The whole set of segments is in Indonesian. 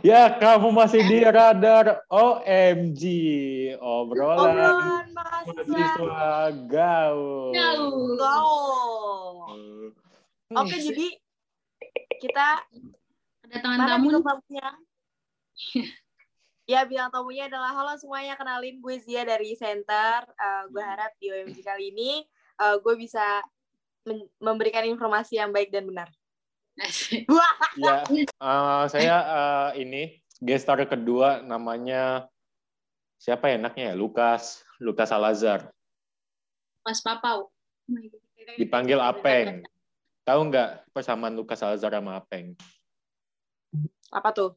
Ya, kamu masih di radar OMG. Obrolan Obrolan mahasiswa gaul. Gaul. Oke, jadi kita Kedatangan tamu tamunya? ya, bintang tamunya adalah halo semuanya, kenalin gue Zia dari Center. Eh, gue harap di OMG kali ini eh, gue bisa men- memberikan informasi yang baik dan benar. Ya, eh, saya eh, ini gestar kedua namanya siapa ya enaknya ya? Lukas, Lukas Salazar. Pas papau. Dipanggil Apeng. Tahu nggak persamaan Lukas Salazar sama Apeng? apa tuh?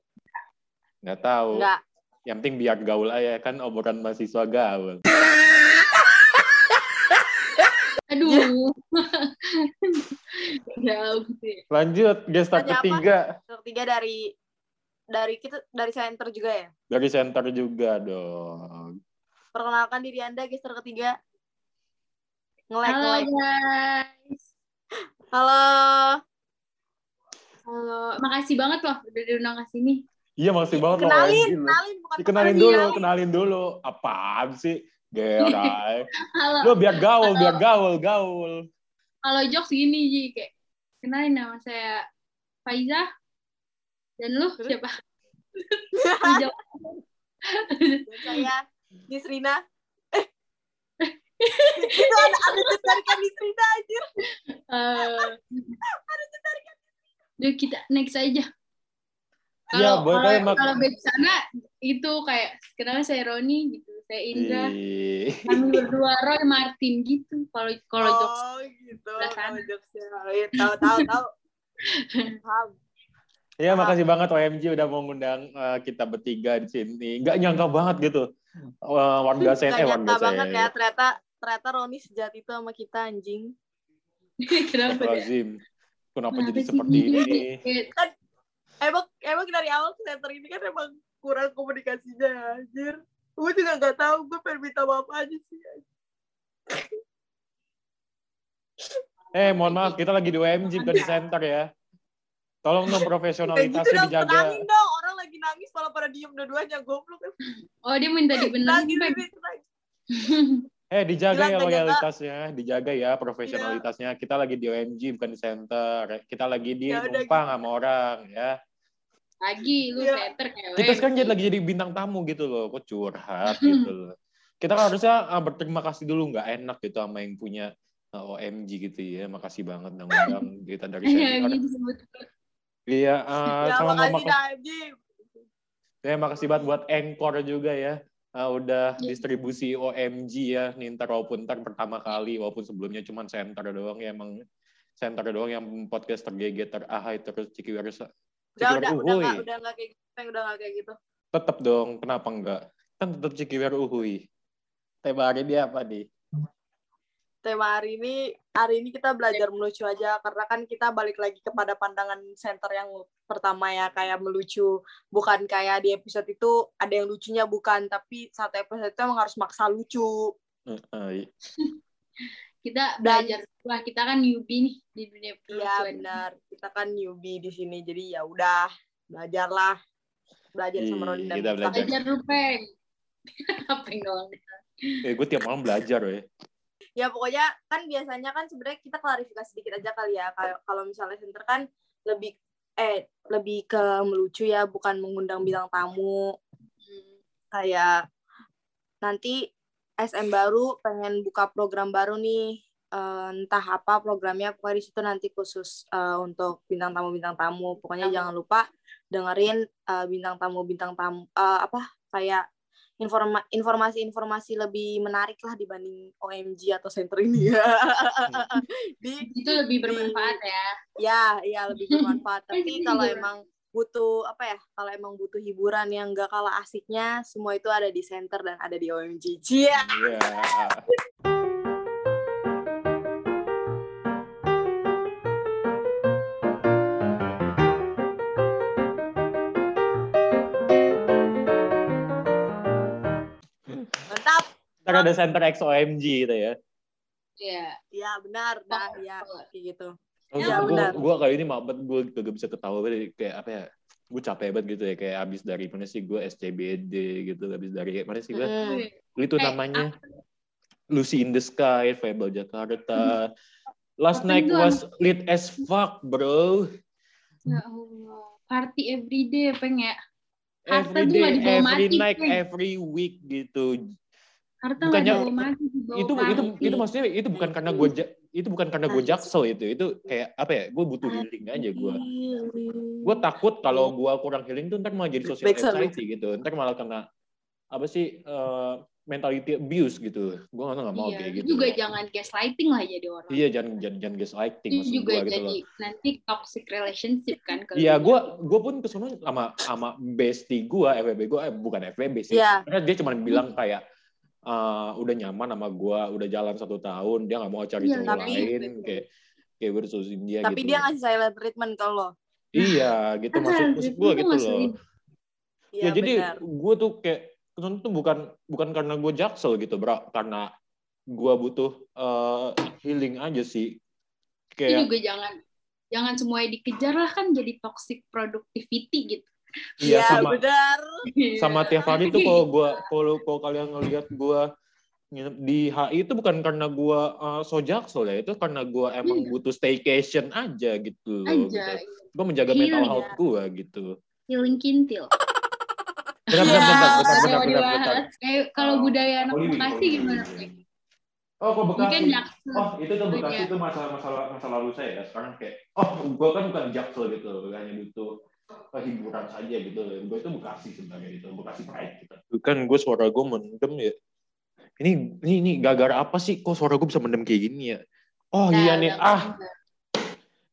Nggak tahu. Enggak. Yang penting biar gaul aja kan obrolan mahasiswa gaul. Aduh. Jauh gitu ya. Lanjut gestar Tanya apa? ketiga Ketiga dari dari kita dari Center juga ya. dari center juga dong. Perkenalkan diri Anda, gester ketiga. Nge-like, Halo guys. Halo. Halo. Makasih banget loh udah diundang ke sini. Iya makasih banget loh. Kenalin, loh. kenalin bukan Dikenalin kenalin. dulu, kenalin dulu. Apaan sih? Gerai. Halo. Lu biar gaul, biar gaul, gaul. Kalau jokes gini Ji kayak kenalin nama saya Faiza. Dan lu Terus? siapa? Saya Nisrina. Eh. itu ada ada ketarikan Nisrina anjir. Eh, Udah kita next aja. Iya, Kalau boleh kalau Mak. kalau back sana itu kayak kenalnya saya Roni gitu, saya Indra, kami berdua Roy Martin gitu. Kalau kalau jokes Oh gitu. Sebelah sana. Kalau jokesnya. Iya, tahu tahu tahu. Paham. Ya makasih banget OMG udah mau ngundang eh, kita bertiga di sini. Gak nyangka banget gitu. Eh, warga saya, eh warga nyangka banget ya saya. ternyata ternyata Roni sejati itu sama kita anjing. kenapa ya? Kenapa Kenapa jadi sih seperti gini? ini? Kayak, Emang emang dari awal center ini kan emang kurang komunikasinya ya, anjir. Gue juga nggak tahu, gue pengen minta maaf aja sih. Eh, mohon maaf, kita lagi di OMG bukan di center ya. Tolong dong gitu profesionalitasnya dong, dijaga. tenangin dong. Orang lagi nangis malah pada diem dua-duanya, goblok. Oh dia minta dibenerin. Nangis, nangis. Eh, dijaga Bilang ya nggak jaga. loyalitasnya, dijaga ya profesionalitasnya. Kita lagi di OMG bukan di center. Kita lagi di Ya numpang gitu. sama orang ya. Lagi lu Iya. setter kayak. Kita sekarang jadi lagi jadi bintang tamu gitu loh, kok curhat gitu loh. Kita kan harusnya ah, berterima kasih dulu, nggak enak gitu sama yang punya ah, OMG gitu ya. Makasih banget udah ngundang kita dari Iya, center. Iya, ah, Ya, sama dah, anjing. Ya, makasih banget buat Encore juga ya. Ah, udah Iya. distribusi OMG ya, Nintar walaupun ntar pertama kali, walaupun sebelumnya cuma center doang ya emang center doang yang podcast tergege terahai terus cikiwer Udah, udah, udah uhuy. nggak, udah nggak kayak gitu, udah nggak kayak gitu. Tetep dong, kenapa enggak? Kan tetep cikiwer uhuy. Tema hari dia apa nih? Tema hari ini, hari ini kita belajar melucu aja, karena kan kita balik lagi kepada pandangan center yang pertama ya, kayak melucu. Bukan kayak di episode itu ada yang lucunya bukan, tapi satu episode itu emang harus maksa lucu. Heeh. Kita Dan- belajar. Wah kita kan newbie nih di dunia Iya pelucuan. benar, kita kan newbie di sini, jadi ya udah belajarlah, belajar sama Ih, Roni dan kita belajar. Belajar lu peng. Apa yang doang? Eh, gue tiap malam belajar ya. Ya pokoknya kan biasanya kan sebenarnya kita klarifikasi sedikit aja kali ya, kalau kalau misalnya center kan lebih eh lebih ke melucu ya, bukan mengundang bintang tamu. Hmm. kayak nanti SM baru pengen buka program baru nih eh, entah apa programnya pokoknya di situ nanti khusus eh, untuk bintang tamu bintang tamu pokoknya Tamu. jangan lupa dengerin eh, bintang tamu bintang tamu eh, apa kayak informa informasi-informasi lebih menarik lah dibanding OMG atau center ini di Itu lebih bermanfaat ya. ya ya lebih bermanfaat tapi kalau hiburan. emang butuh apa ya kalau emang butuh hiburan yang gak kalah asiknya semua itu ada di center dan ada di OMG Cia Iya. Ntar ada center XOMG gitu ya. Iya. ya benar dah ya kayak gitu Oh, Ya, gue, kali ini mabat gue gak bisa ketawa kayak apa ya gue capek banget gitu ya kayak abis dari mana sih gue SCBD gitu abis dari mana sih gue Hmm. itu namanya Lucy in the Sky Fable Jakarta last Apa night itu? was lit as fuck bro Ya Allah. Party everyday, peng ya. Harta every tuh nggak day every mati, night Peng. every week gitu Harta Bukannya- nggak itu itu itu maksudnya itu bukan karena gue itu bukan karena gue jaksel itu itu kayak apa ya gue butuh healing aja gue gue takut kalau gue kurang healing tuh ntar malah jadi social anxiety gitu ntar malah kena apa sih eh, mentality abuse gitu. Gue nggak mau Iya, kayak gitu. juga jangan gaslighting lah jadi orang. iya jangan jangan jangan gaslighting Itu juga gue gitu jadi loh. nanti toxic relationship kan kalau Iya, gue gue pun ke sana sama sama bestie gue, FWB gue, eh, bukan FWB sih. Iya. Karena dia cuma bilang kayak eh, udah nyaman sama gue, udah jalan satu tahun, dia nggak mau cari cowok tapi- lain, kayak kayak dia Tapi gitu. dia ngasih silent treatment ke lo. Iya, gitu Kan maksud maksud gue gitu loh. Iya, Ya, jadi gue tuh kayak ke sana tuh bukan bukan karena gue jaksel gitu, bro, karena gue butuh eh, healing aja sih. Kayak juga jangan jangan semuanya dikejar lah kan jadi toxic productivity gitu. Iya Iya, sama benar. sama tiap hari tuh kalau gua kalau kalau kalian ngelihat gua nginep di HI itu bukan karena gua uh, so jaksel ya itu karena gua emang Iya. butuh staycation aja gitu loh aja gitu. gua menjaga mental Healing, health gua gitu healing kintil. benar benar Iya, benar benar Ada benar benar benar dibahas. Kayak kalau Oh, budaya anak Bekasi gimana? Oh kok Mungkin Bekasi jaksel. oh itu tuh Bekasi Iya. itu masalah masalah masa lalu saya ya sekarang kayak oh gua kan bukan jaksel gitu hanya butuh uh, hiburan saja gitu gua itu Bekasi sebenarnya itu Bekasi Pride gitu. Kan gue suara gue mendem ya. Ini ini ini gara-gara apa sih? Kok suara gue bisa mendem kayak gini ya? Oh Nah, iya nih ah.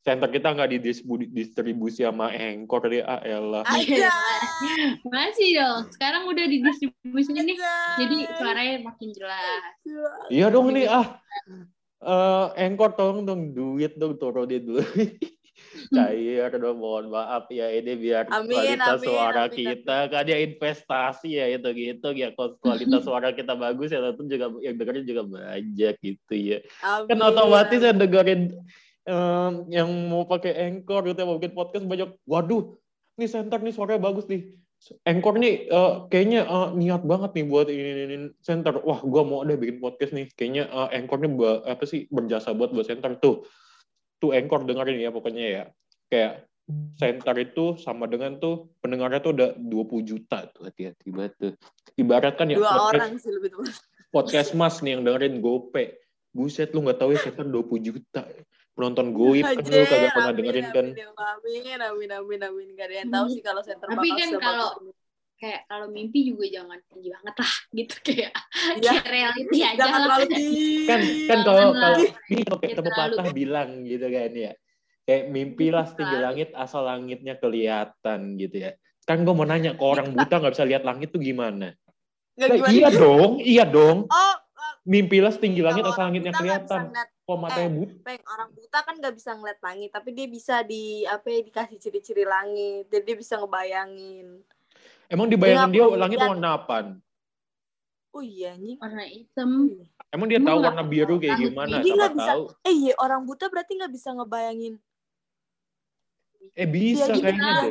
center kita nggak didistribu- distribusi sama Anchor deh ah elah. Masih dong. Sekarang udah didistribusi nih. Jadi suaranya makin jelas. iya dong nih ah. Eh Anchor tolong dong duit dong turunin dulu cair dong mohon maaf ya ini biar Amin, kualitas amin, suara amin, kita kan ya investasi ya itu gitu ya kualitas suara kita bagus ya tentu juga yang dengerin juga banyak gitu ya. Amin. kan otomatis yang dengerin em, yang mau pakai Anchor gitu mau bikin podcast banyak waduh nih center nih suaranya bagus nih. Anchor nih eh, kayaknya eh, niat banget nih buat ini, ini, ini center. Wah gua mau deh bikin podcast nih. Kayaknya eh, Anchor nih apa sih berjasa buat buat center tuh tuh Anchor dengerin ya pokoknya ya kayak center itu sama dengan tuh pendengarnya tuh udah 20 juta tuh hati-hati banget tuh ibaratkan ya Dua podcast, orang sih lebih tepat. podcast mas nih yang dengerin gope buset lu nggak tahu ya center 20 juta penonton goib kan lu kagak pernah Amin, dengerin kan Amin, amin, amin, amin, amin. Gak ada yang tahu sih kalau center Tapi kan kalau-. Kayak kalau mimpi juga jangan tinggi banget lah gitu kayak Iya. kayak reality aja jangan lah. terlalu tinggi. kan kan kalau lah. kalau ini kalau kayak pepatah terlalu. bilang gitu kan ya kayak mimpilah setinggi Terlalu. langit asal langitnya kelihatan gitu ya kan gue mau nanya ke orang buta nggak bisa lihat langit tuh gimana Lah, iya dong iya dong Oh, mimpilah setinggi langit asal langitnya kelihatan kok matanya buta Peng, orang buta kan nggak bisa ngeliat langit, tapi dia bisa di apa ya, dikasih ciri-ciri langit, jadi dia bisa ngebayangin. Emang di bayangan nggak dia langit warna apaan Oh iya anjing. Warna hitam. emang dia Emang tahu warna biru kayak tahu. gimana Dia nggak bisa- tahu Eh iya orang buta berarti nggak bisa ngebayangin. eh bisa Dia kayaknya deh?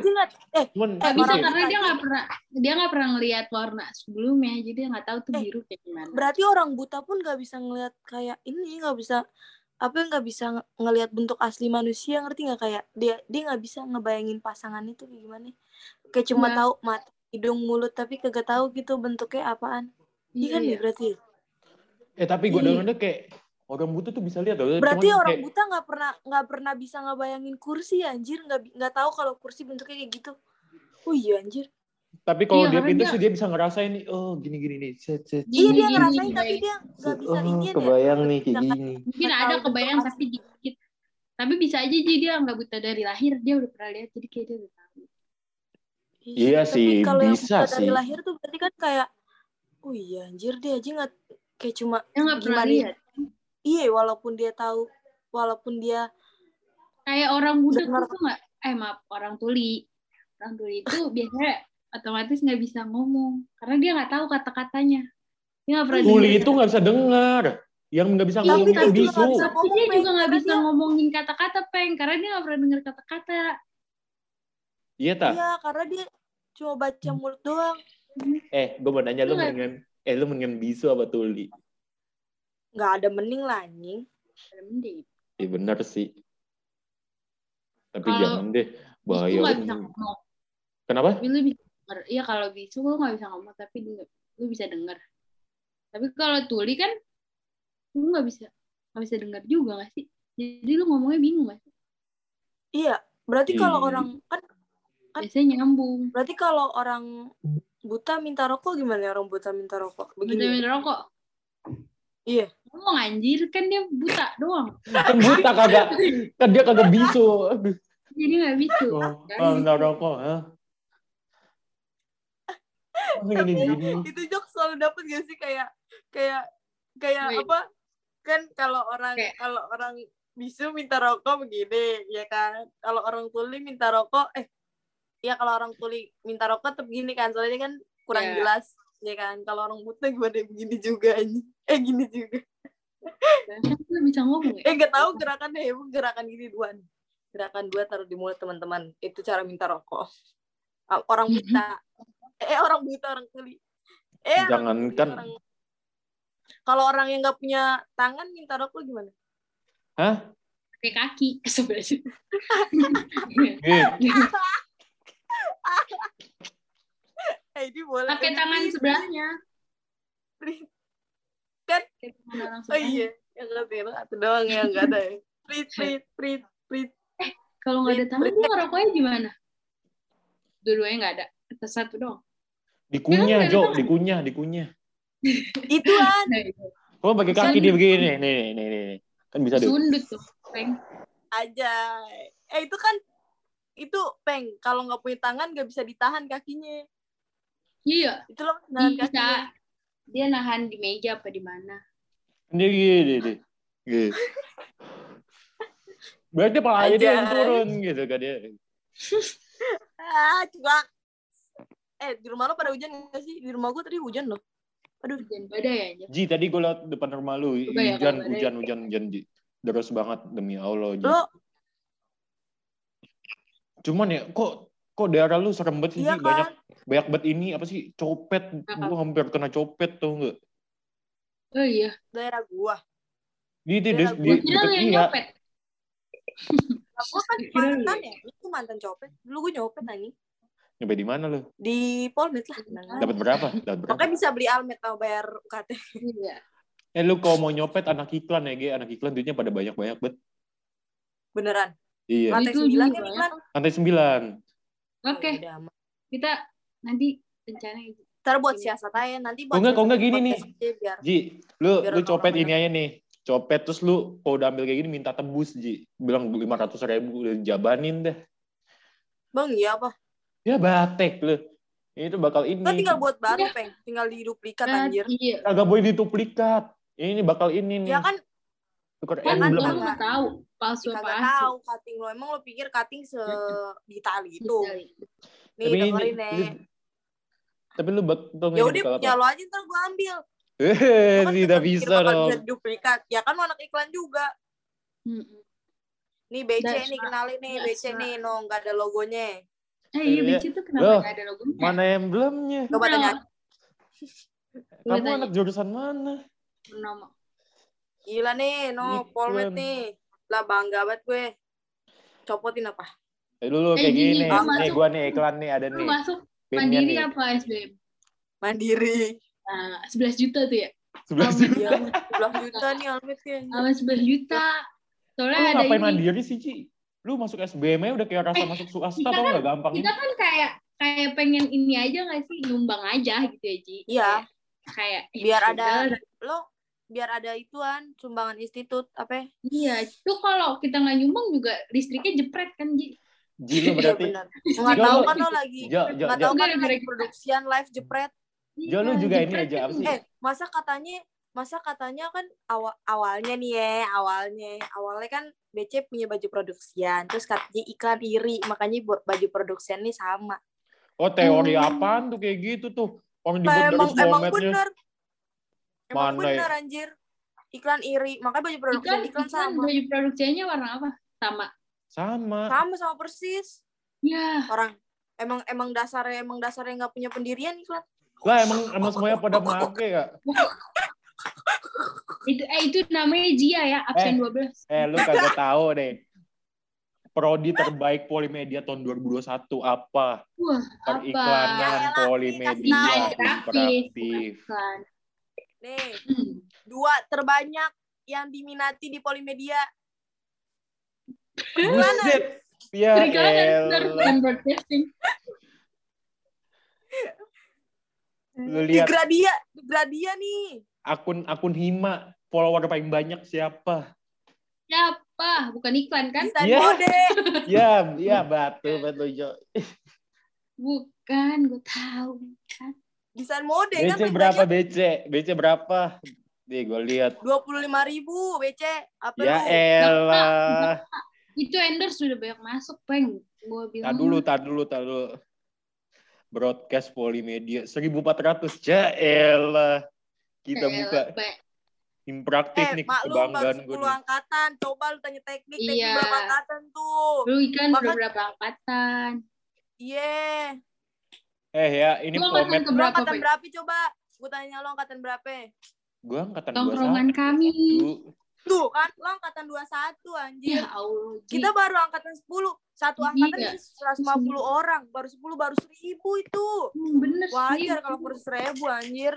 Eh cuman Eh, bisa karena dia nggak pernah dia nggak pernah ngelihat warna sebelumnya jadi dia nggak tahu tuh Eh, biru kayak gimana. berarti orang buta pun nggak bisa ngelihat kayak ini nggak bisa apa nggak bisa nge- ngelihat bentuk asli manusia ngerti nggak kayak dia dia nggak bisa ngebayangin pasangan itu kayak gimana kayak cuma Iya. tahu mata hidung mulut tapi kagak tahu gitu bentuknya apaan. Iya kan ya berarti? Eh tapi gue Iya. dengarnya kayak orang buta tuh bisa lihat loh. Berarti cuman orang kayak- buta nggak pernah nggak pernah bisa ngebayangin kursi anjir. Nggak nggak tahu kalau kursi bentuknya kayak gitu. Oh iya anjir. Tapi kalau Iya, dia dia- sih dia bisa ngerasain nih, oh gini-gini nih. Iya Gini, dia gini, ngerasain gini, tapi dia nggak bisa oh, ya kebayang nih kayak gini. Mungkin ada bentuk kebayang tapi dikit. Tapi bisa aja jadi dia nggak buta dari lahir dia udah pernah lihat jadi kayak dia udah tahu. Iya tapi sih, kalau yang bisa dari sih. lahir tuh berarti kan kayak oh iya anjir dia aja nggak kayak cuma Dia nggak pernah Gimana ya? lihat. iya walaupun dia tahu walaupun dia Kayak orang buta Dengar. tuh nggak eh maaf orang tuli. Orang tuli itu biasanya otomatis nggak bisa ngomong karena dia nggak tahu kata-katanya. Dia nggak pernah Tuli itu nggak bisa dengar. Yang nggak bisa Iya, ngomong itu bisu. dia juga nggak bisa ngomongin kata-kata peng karena dia nggak pernah dengar kata-kata. Iya tak? Iya, karena dia cuma baca mulut doang. Eh, gue mau nanya lu Iya. mendingan eh lu mendingan bisu apa tuli? Nggak ada mending lah anjing. Ada mending. Iya bener sih. Tapi Kalau jangan deh, bahaya. bisa ngomong. Kenapa? Tapi lu bisa denger. Iya kalau bisu lu nggak bisa ngomong tapi lu bisa denger. Tapi kalau tuli kan lu nggak bisa nggak bisa denger juga nggak sih? Jadi lu ngomongnya bingung nggak sih? Iya, berarti kalau Iya. orang kan Kan- Biasanya nyambung. berarti kalau orang buta minta rokok gimana ya orang buta minta rokok? Minta Begini. minta rokok. Iya. Ngomong anjir kan dia buta doang. Kan buta kagak, kan dia kagak bisu. Aduh. Jadi nggak bisa. Oh, oh, minta rokok, gini gini. Itu jok selalu dapet gak sih kayak kayak kayak Wait. apa? Kan kalau orang Kayak- kalau orang bisu minta rokok begini, ya kan? Kalau orang tuli minta rokok, eh, ya kalau orang tuli minta rokok tetap gini kan, soalnya kan kurang Iya. jelas, ya kan? Kalau orang buta gimana begini juga ini? Eh gini juga. Kan bisa ngomong ya. Eh nggak tahu gerakannya ya, gerakan gini duan. Gerakan dua taruh di mulut teman-teman. Itu cara minta rokok. Orang buta. Eh orang buta orang tuli. Eh orang tuli, Jangankan orang- Kalau orang yang nggak punya tangan minta rokok gimana? Hah? Pakai kaki sebenarnya. Gitu. Eh ini boleh. Pakai tangan sebelahnya. orang Oh iya. Yang ngerti satu doang ya nggak ada. ya. Prit prit prit prit. Kalau nggak ada tangan, lu ngerokoknya gimana? Dua-duanya nggak ada. Atau satu doang. Dikunyah, Kan Jo, dikunyah, dikunyah. Ituan. Nah, itu. Kalau pakai kaki dia di- begini, nih, nih, nih, nih, nih. Kan bisa deh. Sundut tuh. Peng. aja. Eh itu kan itu peng kalau nggak punya tangan nggak bisa ditahan kakinya. Iya. Itu loh nahan Bisa. kakinya. Dia nahan di meja apa di mana. Dia gini, deh. Gitu. Berarti palanya dia yang turun gitu kan dia. Ah, coba. Eh, di rumah lo pada hujan nggak sih? Di rumah gue tadi hujan loh. Aduh, Hujan badai aja. Ji, tadi gue lewat depan rumah lu, Coba ya, hujan, hujan, hujan, hujan, Ji. Deras banget demi Allah, Ji. lo Cuman ya, kok kok daerah lu serem banget sih, iya Ji? Kan? banyak banget ini apa sih copet Apa? gua hampir kena copet tuh enggak Oh iya. Daerah gua. di di, di, Daerah di lu iya nyopet. Nah, gua kan lu mantan ya. Itu mantan copet. Dulu gue nyopet nih nyampe di mana lu di Polmed lah. dapat berapa dapat berapa Makanya bisa beli almet atau bayar UKT. Iya. eh lu kalau mau nyopet anak iklan ya Ge. anak iklan duitnya pada banyak banyak bet Beneran. iya Lantai Itu sembilan kan ya. iklan. lantai sembilan Oke, kita nanti rencana itu. Ntar buat siasat aja nanti buat Kok nggak- kok nggak siasat gini nih? biar Ji lu Biar lu copet ini aja nih copet terus lu kalau udah ambil kayak gini minta tebus Ji bilang lima ratus ribu udah jabanin deh Bang, iya apa? ya batek lu itu bakal ini Kan tinggal buat baru, Iya. Peng. Tinggal diduplikat Kan, anjir. Iya. kagak boleh dituplikat ini bakal ini nih Ya kan tukar Kan Emblem. lu nggak tahu palsu apa tahu cutting lo. Emang lo pikir cutting se detail itu? Nih tapi ini dengerin nih. lu- tapi lu bakal Ya udah punya lo aja ntar gue ambil. Eh, kan tidak bisa dong. Bisa duplikat. Ya kan lo anak iklan juga. Nih BC That's nih kenalin nih That's BC nih no nggak ada logonya. Eh iya, Iya. BC tuh kenapa nggak ada logonya? Mana emblemnya? Coba Nah, tanya. Kamu tanya. anak jurusan mana? Nama. Gila nih no. Polmed nih. Lah bangga banget gue. Copotin apa? Eh dulu Eh, kayak gini, gini. lu Nih gua nih iklan nih ada Lu nih. masuk mandiri nih. apa SBM? Mandiri. Nah, 11 juta tuh ya? Sebelah Oh, sini. Iya, 11 juta nih Almet kayaknya. Sama 11 juta. Soalnya Lu ada ngapain ini. mandiri sih, Ci? Lu masuk SBM aja udah kayak rasa Eh, masuk swasta tau kan- nggak gampang Kita kan kayak kayak pengen ini aja gak sih? Nyumbang aja gitu ya, Ji. Iya. Kayak, kayak eh, Biar ya ada lo biar ada ituan sumbangan institut apa ya? Iya, itu kalau kita nggak nyumbang juga listriknya jepret kan, Ji. Ji lu Iya berarti benar. Nggak Jo, tahu kan lo lagi Jo, Jo, nggak Jo. tahu kan lagi produksian live jepret. Jo, lu Iya, juga ini aja, kan apa sih? Eh, masa katanya masa katanya kan awal awalnya nih ya, awalnya awalnya kan BC punya baju produksian, terus katanya iklan iri, makanya buat baju produksian nih sama. Oh, teori Oh. apaan tuh kayak gitu tuh? Orang Nah, dibuat emang dari emang bener. Emang Mana ya? bener anjir. Iklan iri, makanya baju produksian Iklan, iklan, iklan sama. baju produksinya warna apa? Sama. Sama. Sama sama persis. Ya, Orang emang emang dasarnya emang dasarnya nggak punya pendirian iklan Lah emang emang semuanya pada make ya. Itu eh itu namanya Jia ya, absen 12. Eh lu kagak tahu deh. Prodi terbaik Polimedia tahun 2021 apa? Wah, Periklanan elah, Polimedia interaktif. Nih Hmm. dua terbanyak yang diminati di Polimedia Buset. Ya elah. broadcasting. Lu di lihat Gradia di Gradia nih akun akun Hima follower paling banyak siapa? Siapa? Bukan iklan kan? Iya. mode Ya, ya betul betul Jo. Bukan, gue tahu. Kan? desain mode kan BC paling berapa banyak BC? BC berapa? Nih gue lihat. dua puluh lima ribu BC apa Ya elah. Itu endorse sudah banyak masuk, Peng. Gue bilang. Tak dulu, tak dulu, tak dulu. Broadcast Polimedia 1400. Ya elah. Kita "Eh, buka Pe." impraktif eh nih mak lu baru kebanggaan gue 10 nih. angkatan coba lu tanya teknik teknik Iya. berapa angkatan tuh Lu ikan Bahkan- berapa angkatan? iya Eh ya, ini Lu angkatan keberapa, angkatan berapa coba gue tanya lo angkatan berapa gue angkatan Tongkrongan 21. kami. Tuh kan lo angkatan 21 anjir Ya Allah, Ji. kita baru angkatan 10 satu angkatan Iya. isi 150 orang baru 10 baru 1000 itu Hmm, bener wajar sih. kalau baru 1000 anjir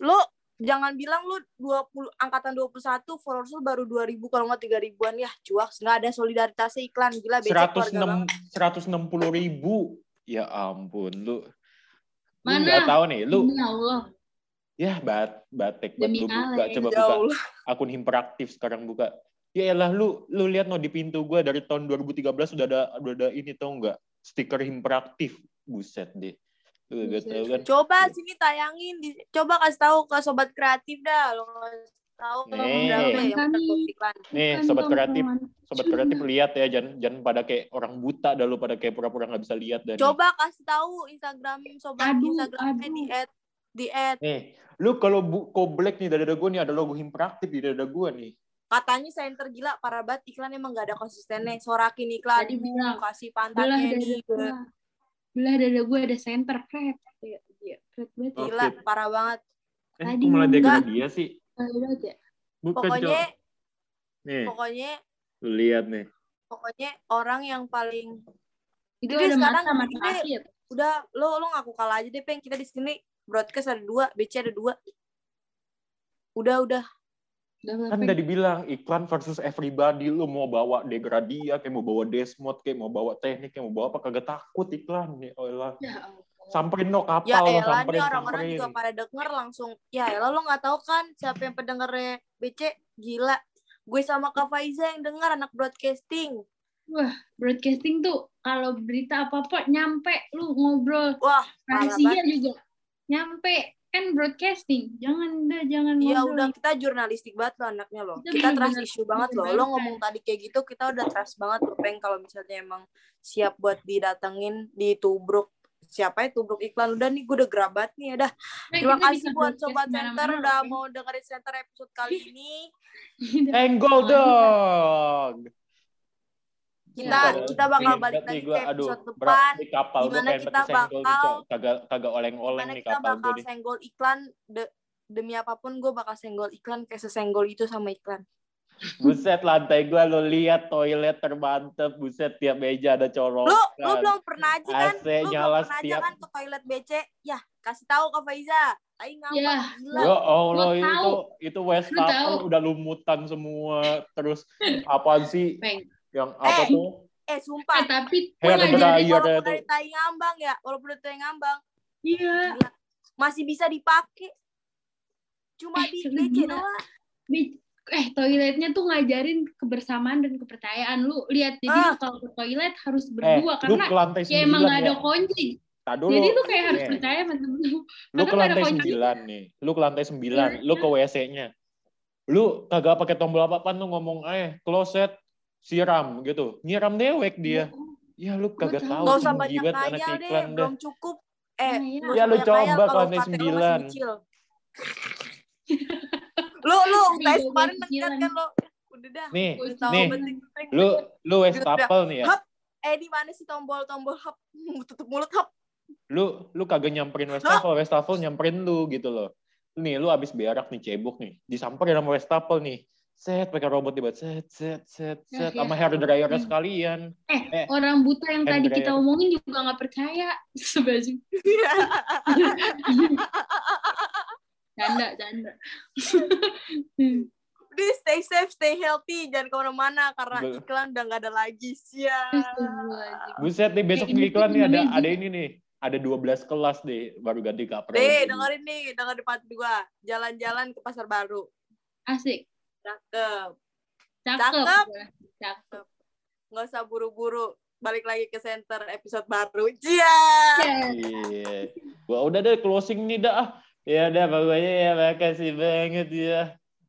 lo jangan bilang lu 20 angkatan 21 followers lu baru 2000 kalau nggak 3000-an ya cuak nggak ada solidaritasnya iklan gila becek keluarga banget 106 160 ribu. Ya ampun, lu. Lu Mana? nggak tahu nih, lu Demi Allah. Ya bat batek bat lu buka coba buka akun hiperaktif sekarang buka. Ya elah lu lu lihat no di pintu gua dari tahun 2013 sudah ada udah ada ini tau nggak stiker hiperaktif. Buset deh. Lu Buset. tahu kan? coba sini tayangin di, coba kasih tahu ke sobat kreatif dah lo tahu Nih. berapa ya Nih, sobat kreatif, sobat kreatif lihat ya jangan jangan pada kayak orang buta dah lu pada kayak pura-pura nggak bisa lihat dan coba kasih tahu instagram sobat Aduh, instagramnya aduh. di di add nih lu kalau bu koblek nih dada gue nih ada logo hiperaktif di dada gue nih katanya center gila parah banget iklan emang gak ada konsistennya sorakin iklan Tadi bilang, kasih pantatnya nih gue. Belah dada gue ada center. Fred. Iya, iya. Fred banget ya. gila Oke. parah banget eh Tadi kok malah ngomong- degradia sih banget bukan pokoknya nih pokoknya lu lihat nih pokoknya orang yang paling Itu ada sekarang mata mata akhir. udah lo lo ngaku kalah aja deh peng kita di sini broadcast ada dua BC ada dua. Udah udah. Kan udah dibilang iklan versus everybody lu mau bawa degradia kayak mau bawa desmod kayak mau bawa teknik kayak mau bawa apa kagak takut iklan nih oh. Ya Allah. samperin no kapal ya elah samperin orang-orang juga pada denger langsung ya elah lo nggak tahu kan siapa yang pendengarnya BC gila. Gue sama Kak Faiza yang dengar anak broadcasting. Broadcasting tuh kalau berita apa-apa nyampe lu ngobrol. Wah rahasia banget. juga nyampe. Kan broadcasting. Jangan dah jangan Iya ngobrol udah kita jurnalistik banget lo anaknya lo. Kita Kita trust issue banget lo. Lo ngomong tadi kayak gitu kita udah trust banget lo peng kalau misalnya emang siap buat didatengin di tubruk siapa ya tubruk iklan? Udah nih gue udah gerabat nih ya dah. Nah, Terima kasih buat sobat ke mana-mana center loh, udah mau dengerin center episode kali ini. Enggol dong Kita Ya. kita bakal Pengen balik lagi gua, ke aduh, episode berat depan. nih kapal pengen kita nih, bakal- kagak kagak oleng-oleng nih kita kapal gue bakal nih senggol iklan de- demi apa pun gue bakal senggol iklan kayak sesenggol itu sama iklan. buset lantai gue lo lihat toilet termantep buset tiap meja ada colokan Lu lu belum pernah aja kan? AC Lu nyala belum pernah aja kan ke toilet BC? Ya, kasih tahu ke Faiza. Tai Ya. gila. Ya Allah itu tahu. itu Westafel tahu. udah lumutan semua terus apaan sih Peng. Yang apa Eh, tuh Eh, sumpah. Eh, tapi gue Hair ngajarin dryer walaupun itu. dari tai ngambang ya, walaupun dari tai ngambang, iya gila. Masih bisa dipakai. Cuma Eh, di. BC doang. Eh toiletnya tuh ngajarin kebersamaan dan kepercayaan lu lihat jadi Ah. kalau ke toilet harus eh berdua lu karena ke lantai ya emang sembilan gak ya ada kunci tak dulu jadi lu kayak harus Nih, percaya sama temen lu lu ke lantai kunci. sembilan nih lu ke lantai sembilan Iya. lu ke WC-nya lu kagak pakai tombol apa-apa lu ngomong eh kloset siram gitu nyiram dewek dia ya lu kagak tahu. tahu Gak sih usah banyak anak deh, iklan dah belum cukup. Eh, iya. nggak Ya, usah lu coba kalau sembilan. lu lu Iya, kemarin iya, iya. kan lo udah dah nih udah tahu nih lu lu Westafel nih ya Hap. eh di mana sih tombol-tombol hap tutup mulut hap Lu lu kagak nyamperin Westafel, Westafel nyamperin lu gitu loh. Nih lu abis berak nih cebok nih, disamperin sama Westafel nih. Set pakai robot tiba set set set set sama hair dryer sekalian. Eh, Eh, orang buta yang tadi kita dryer. omongin juga nggak percaya. Sebaju. Canda, canda. Udah stay safe, stay healthy, jangan ke mana-mana karena Be- iklan udah nggak ada lagi siap. Astagfirullahaladzim. Buset nih besok di iklan nih ada ada ini nih. Ada 12 kelas deh baru ganti kapro. Deh, dengerin nih, denger di part gua. Jalan-jalan ke pasar baru. Asik. Cakep. Cakep. Cakep. Cakep. Nggak usah buru-buru. Balik lagi ke center episode baru. Cia. Iya. Wah, udah deh closing nih dah. ah. Ya udah pokoknya ya makasih banget ya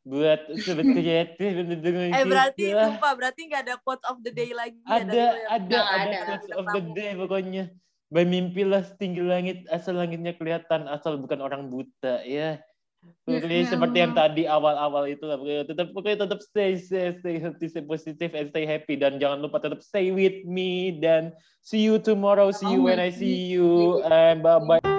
buat sobat kreatif yang mendengarkan Eh berarti kita. lupa, berarti nggak ada quote of the day lagi ya ada dari lo ya? ada ada ada. quotes of the day pokoknya bermimpilah setinggi langit asal langitnya kelihatan asal bukan orang buta ya Pokoknya Ya seperti yang tadi awal-awal itu lah pokoknya tetap pokoknya tetap stay stay healthy, stay positive, and stay happy dan jangan lupa tetap stay with me dan see you tomorrow, see you when I see you and bye bye.